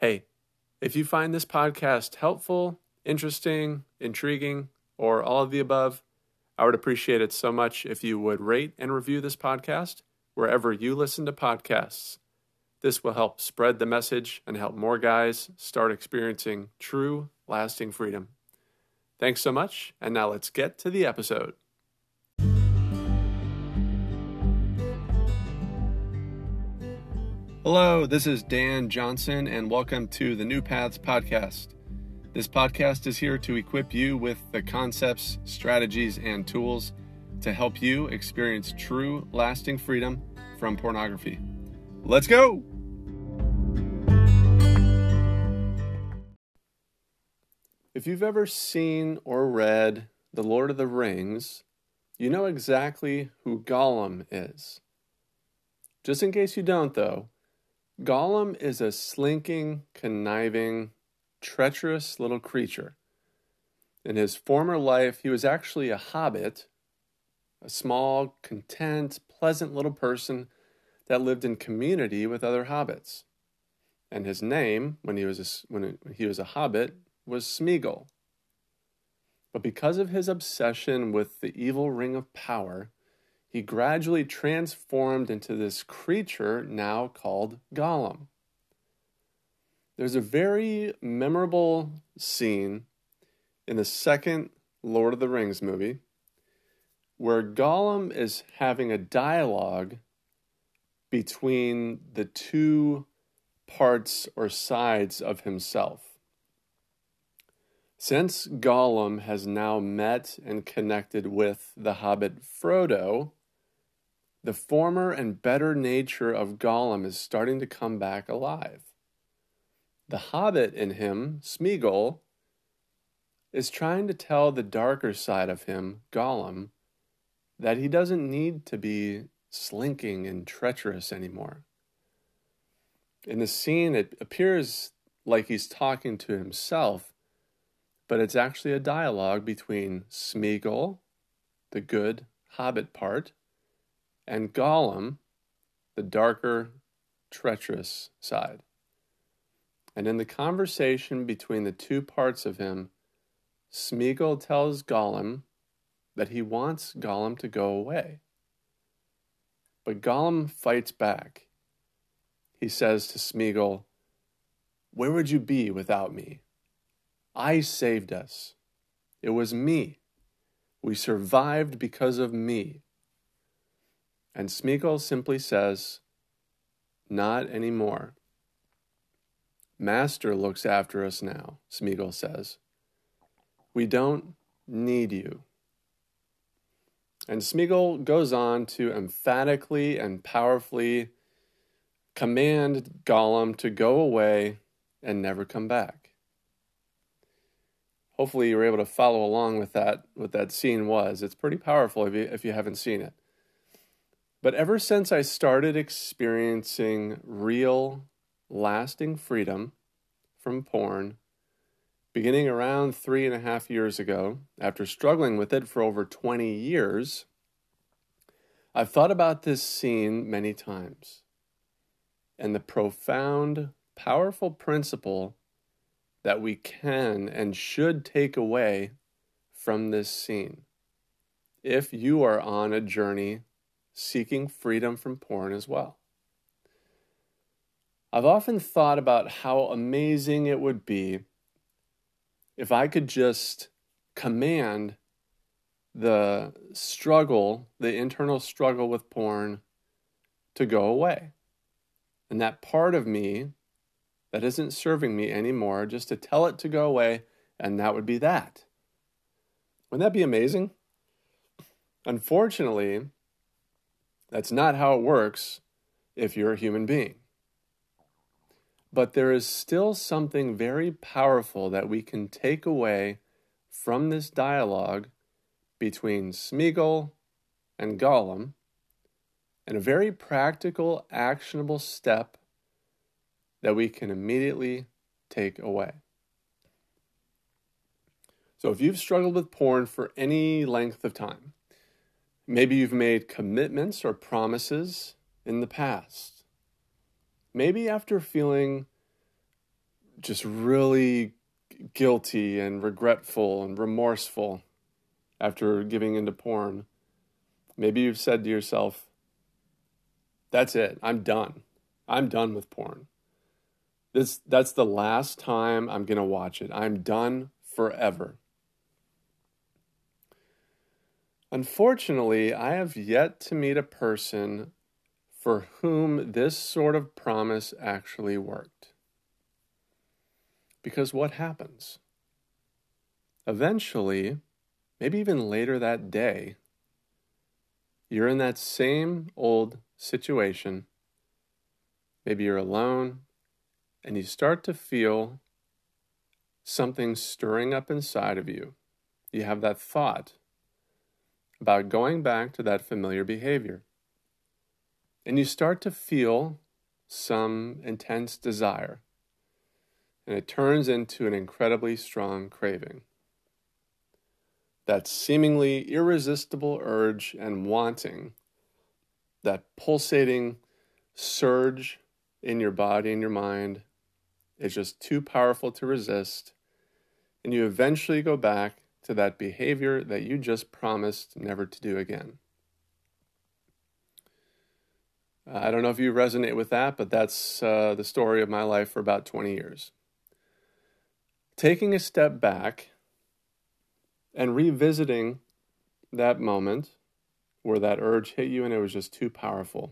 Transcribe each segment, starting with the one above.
Hey, if you find this podcast helpful, interesting, intriguing, or all of the above, I would appreciate it so much if you would rate and review this podcast wherever you listen to podcasts. This will help spread the message and help more guys start experiencing true, lasting freedom. Thanks so much, and now let's get to the episode. Hello, this is Dan Johnson, and welcome to the New Paths Podcast. This podcast is here to equip you with the concepts, strategies, and tools to help you experience true, lasting freedom from pornography. Let's go! If you've ever seen or read The Lord of the Rings, you know exactly who Gollum is. Just in case you don't, though, Gollum is a slinking, conniving, treacherous little creature. In his former life, he was actually a hobbit, a small, content, pleasant little person that lived in community with other hobbits. And his name, when he was a, when he was a hobbit, was Smeagol. But because of his obsession with the evil ring of power, he gradually transformed into this creature now called Gollum. There's a very memorable scene in the second Lord of the Rings movie where Gollum is having a dialogue between the two parts or sides of himself. Since Gollum has now met and connected with the hobbit Frodo, the former and better nature of Gollum is starting to come back alive. The hobbit in him, Smeagol, is trying to tell the darker side of him, Gollum, that he doesn't need to be slinking and treacherous anymore. In the scene, it appears like he's talking to himself, but it's actually a dialogue between Smeagol, the good hobbit part, and Gollum, the darker, treacherous side. And in the conversation between the two parts of him, Smeagol tells Gollum that he wants Gollum to go away. But Gollum fights back. He says to Smeagol, Where would you be without me? I saved us. It was me. We survived because of me. And Smeagol simply says, Not anymore. Master looks after us now, Smeagol says. We don't need you. And Smeagol goes on to emphatically and powerfully command Gollum to go away and never come back. Hopefully you were able to follow along with that what that scene was. It's pretty powerful if you if you haven't seen it. But ever since I started experiencing real, lasting freedom from porn, beginning around three and a half years ago, after struggling with it for over 20 years, I've thought about this scene many times and the profound, powerful principle that we can and should take away from this scene. If you are on a journey seeking freedom from porn as well. I've often thought about how amazing it would be if I could just command the struggle, the internal struggle with porn, to go away. And that part of me that isn't serving me anymore, just to tell it to go away, and that would be that. Wouldn't that be amazing? Unfortunately, that's not how it works if you're a human being. But there is still something very powerful that we can take away from this dialogue between Smeagol and Gollum, and a very practical, actionable step that we can immediately take away. So, if you've struggled with porn for any length of time, Maybe you've made commitments or promises in the past. Maybe after feeling just really guilty and regretful and remorseful after giving into porn. Maybe you've said to yourself, that's it. I'm done. I'm done with porn. This that's the last time I'm going to watch it. I'm done forever. Unfortunately, I have yet to meet a person for whom this sort of promise actually worked. Because what happens? Eventually, maybe even later that day, you're in that same old situation. Maybe you're alone and you start to feel something stirring up inside of you. You have that thought about going back to that familiar behavior. And you start to feel some intense desire. And it turns into an incredibly strong craving. That seemingly irresistible urge and wanting, that pulsating surge in your body and your mind, is just too powerful to resist. And you eventually go back to that behavior that you just promised never to do again. I don't know if you resonate with that, but that's uh, the story of my life for about 20 years. Taking a step back and revisiting that moment where that urge hit you and it was just too powerful.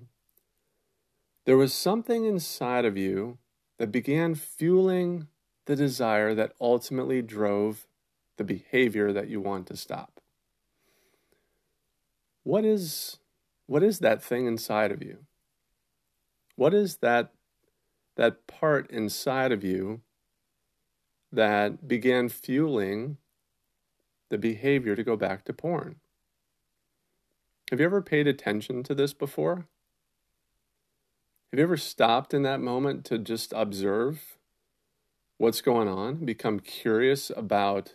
There was something inside of you that began fueling the desire that ultimately drove the behavior that you want to stop. What is what is that thing inside of you? What is that that part inside of you that began fueling the behavior to go back to porn? Have you ever paid attention to this before? Have you ever stopped in that moment to just observe what's going on, become curious about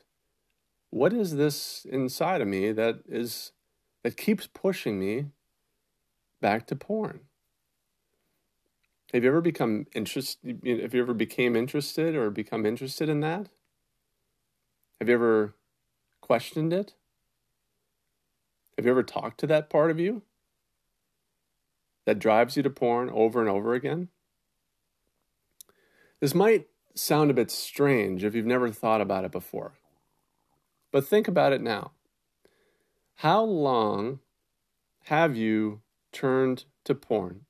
what is this inside of me that is that keeps pushing me back to porn? Have you ever become interested? Have you ever became interested or become interested in that? Have you ever questioned it? Have you ever talked to that part of you? that drives you to porn over and over again? This might sound a bit strange if you've never thought about it before, but think about it now. How long have you turned to porn?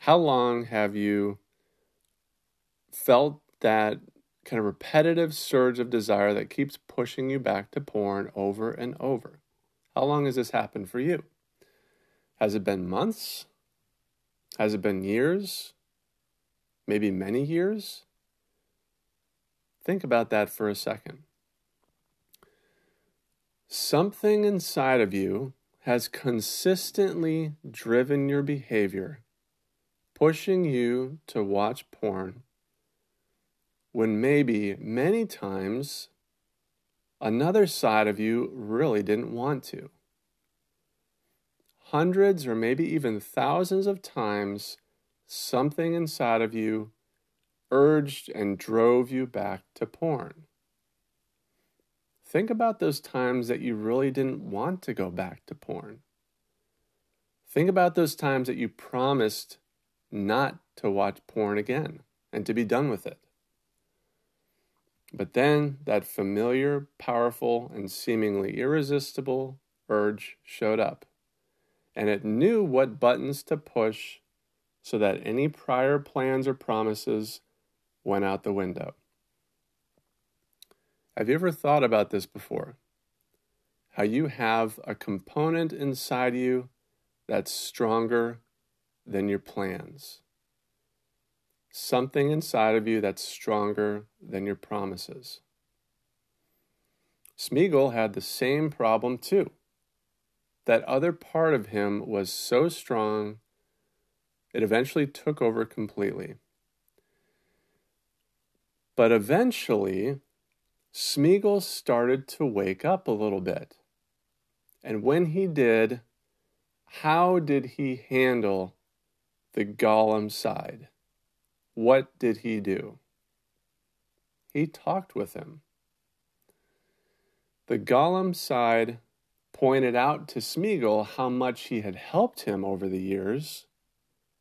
How long have you felt that kind of repetitive surge of desire that keeps pushing you back to porn over and over? How long has this happened for you? Has it been months? Has it been years? Maybe many years? Think about that for a second. Something inside of you has consistently driven your behavior, pushing you to watch porn when maybe many times another side of you really didn't want to hundreds or maybe even thousands of times, something inside of you urged and drove you back to porn. Think about those times that you really didn't want to go back to porn. Think about those times that you promised not to watch porn again and to be done with it. But then that familiar, powerful, and seemingly irresistible urge showed up and it knew what buttons to push so that any prior plans or promises went out the window. Have you ever thought about this before? How you have a component inside you that's stronger than your plans. Something inside of you that's stronger than your promises. Smeagol had the same problem too that other part of him was so strong, it eventually took over completely. But eventually, Smeagol started to wake up a little bit. And when he did, how did he handle the Gollum side? What did he do? he talked with him. The Gollum side pointed out to Smeagol how much he had helped him over the years.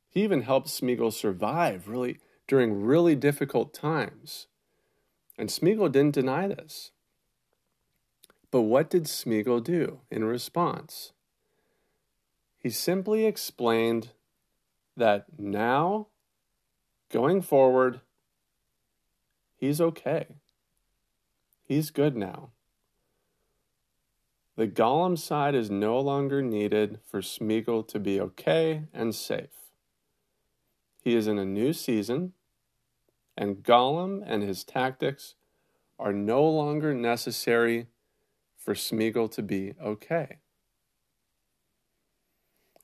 He even helped Smeagol survive really during really difficult times. And Smeagol didn't deny this. But what did Smeagol do in response? He simply explained that now, going forward, he's okay. He's good now. The Gollum side is no longer needed for Smeagol to be okay and safe. He is in a new season, and Gollum and his tactics are no longer necessary for Smeagol to be okay.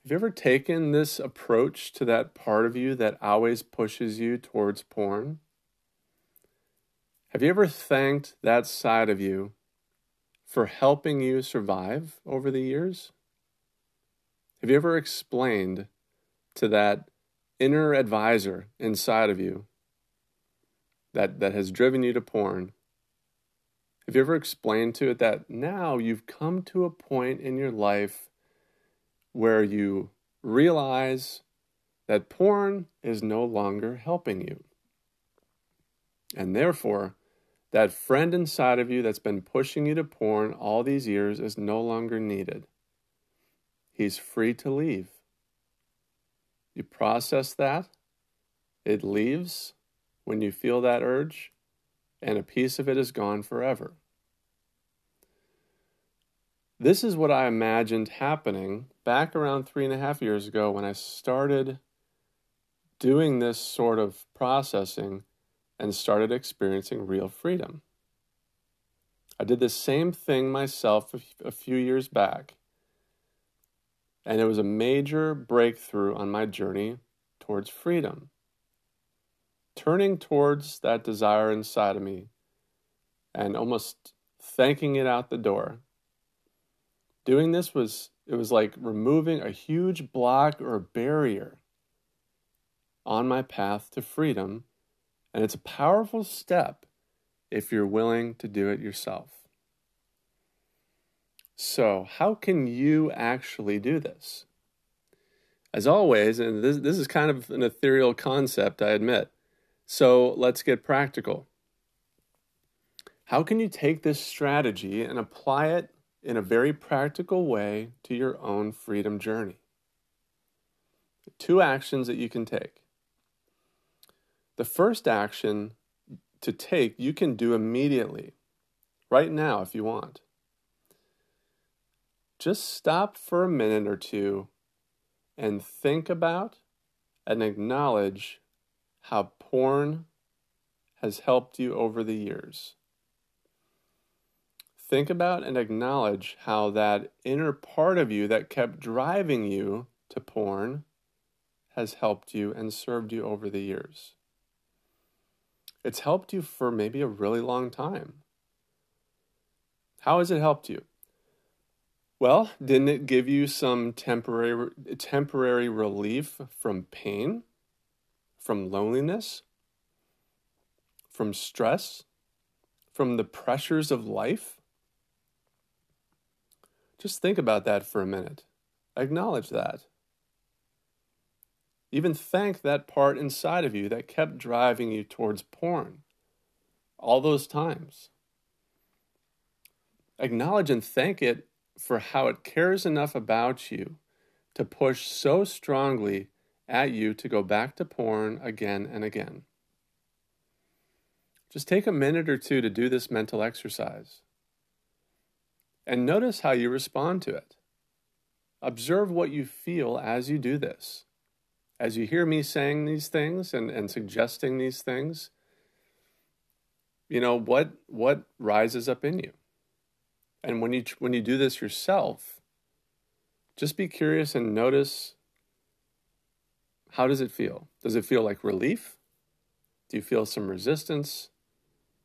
Have you ever taken this approach to that part of you that always pushes you towards porn? Have you ever thanked that side of you for helping you survive over the years? Have you ever explained to that inner advisor inside of you that, that has driven you to porn? Have you ever explained to it that now you've come to a point in your life where you realize that porn is no longer helping you? And therefore, that friend inside of you that's been pushing you to porn all these years is no longer needed. He's free to leave. You process that, it leaves when you feel that urge, and a piece of it is gone forever. This is what I imagined happening back around three and a half years ago when I started doing this sort of processing and started experiencing real freedom. I did the same thing myself a few years back, and it was a major breakthrough on my journey towards freedom. Turning towards that desire inside of me and almost thanking it out the door. Doing this was it was like removing a huge block or barrier on my path to freedom and it's a powerful step if you're willing to do it yourself. So, how can you actually do this? As always, and this, this is kind of an ethereal concept, I admit. So, let's get practical. How can you take this strategy and apply it in a very practical way to your own freedom journey? Two actions that you can take. The first action to take you can do immediately, right now if you want. Just stop for a minute or two and think about and acknowledge how porn has helped you over the years. Think about and acknowledge how that inner part of you that kept driving you to porn has helped you and served you over the years. It's helped you for maybe a really long time. How has it helped you? Well, didn't it give you some temporary temporary relief from pain, from loneliness, from stress, from the pressures of life? Just think about that for a minute. Acknowledge that. Even thank that part inside of you that kept driving you towards porn all those times. Acknowledge and thank it for how it cares enough about you to push so strongly at you to go back to porn again and again. Just take a minute or two to do this mental exercise. And notice how you respond to it. Observe what you feel as you do this as you hear me saying these things and, and suggesting these things, you know what what rises up in you. And when you when you do this yourself, just be curious and notice how does it feel? Does it feel like relief? Do you feel some resistance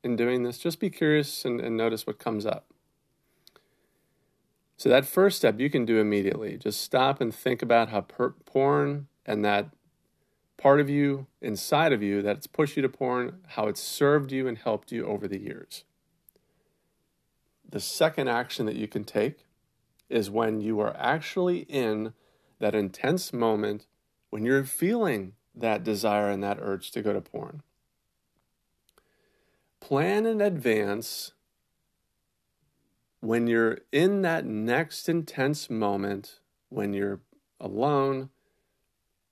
in doing this? Just be curious and, and notice what comes up. So, that first step you can do immediately. Just stop and think about how per- porn and that part of you inside of you that's pushed you to porn, how it's served you and helped you over the years. The second action that you can take is when you are actually in that intense moment when you're feeling that desire and that urge to go to porn. Plan in advance when you're in that next intense moment, when you're alone,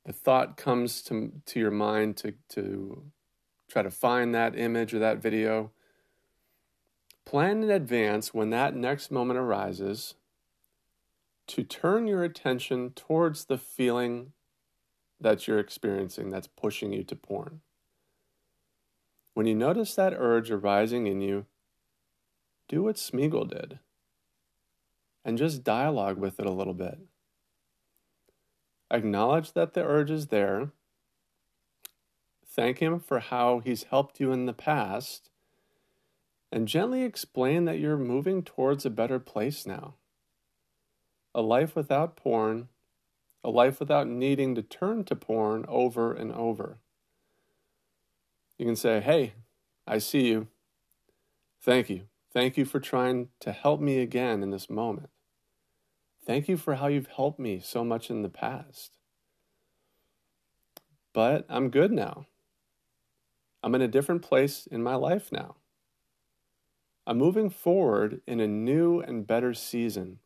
the thought comes to, to your mind to, to try to find that image or that video. Plan in advance when that next moment arises to turn your attention towards the feeling that you're experiencing that's pushing you to porn. When you notice that urge arising in you, do what Smeagol did and just dialogue with it a little bit. Acknowledge that the urge is there. Thank Him for how He's helped you in the past. And gently explain that you're moving towards a better place now. A life without porn, a life without needing to turn to porn over and over. You can say, Hey, I see you. Thank you. Thank you for trying to help me again in this moment. Thank you for how you've helped me so much in the past. But I'm good now. I'm in a different place in my life now. I'm moving forward in a new and better season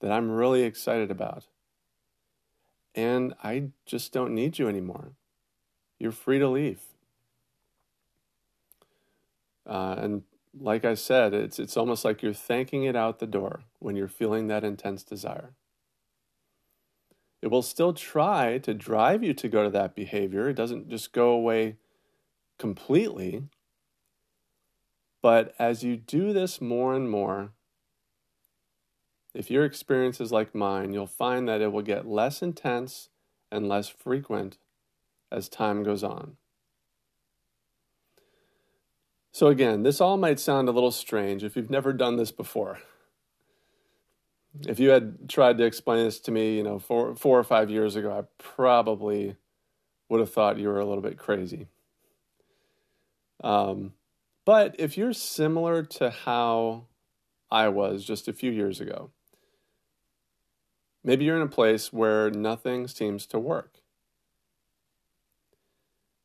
that I'm really excited about. And I just don't need you anymore. You're free to leave. Uh, and like I said, it's, it's almost like you're thanking it out the door when you're feeling that intense desire. It will still try to drive you to go to that behavior. It doesn't just go away completely. But as you do this more and more, if your experience is like mine, you'll find that it will get less intense and less frequent as time goes on. So, again, this all might sound a little strange if you've never done this before. If you had tried to explain this to me, you know, four, four or five years ago, I probably would have thought you were a little bit crazy. Um, but if you're similar to how I was just a few years ago, maybe you're in a place where nothing seems to work.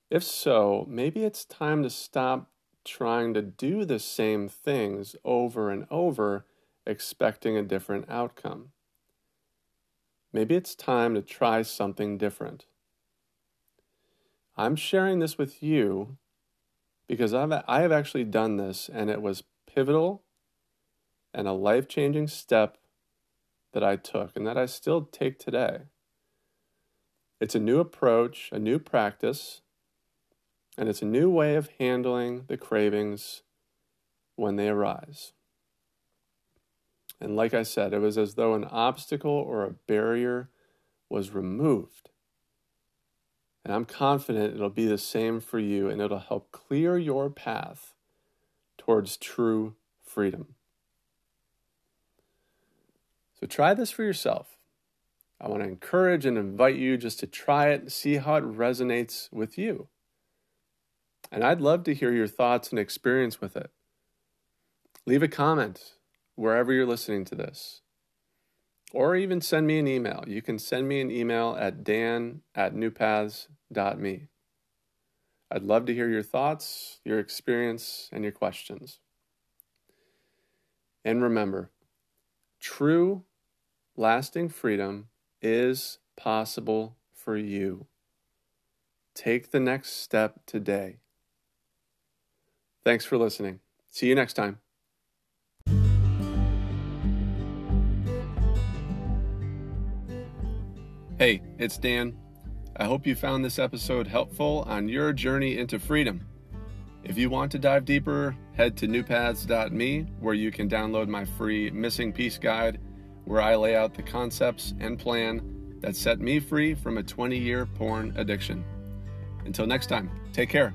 If so, maybe it's time to stop trying to do the same things over and over, expecting a different outcome. Maybe it's time to try something different. I'm sharing this with you because I've, I have actually done this and it was pivotal and a life changing step that I took and that I still take today. It's a new approach, a new practice and it's a new way of handling the cravings when they arise. And like I said, it was as though an obstacle or a barrier was removed. And I'm confident it'll be the same for you and it'll help clear your path towards true freedom. So try this for yourself. I want to encourage and invite you just to try it and see how it resonates with you. And I'd love to hear your thoughts and experience with it. Leave a comment wherever you're listening to this. Or even send me an email. You can send me an email at dan at newpaths.me. I'd love to hear your thoughts, your experience, and your questions. And remember, true, lasting freedom is possible for you. Take the next step today. Thanks for listening. See you next time. Hey, it's Dan. I hope you found this episode helpful on your journey into freedom. If you want to dive deeper, head to newpaths.me where you can download my free Missing Piece Guide, where I lay out the concepts and plan that set me free from a 20 year porn addiction. Until next time, take care.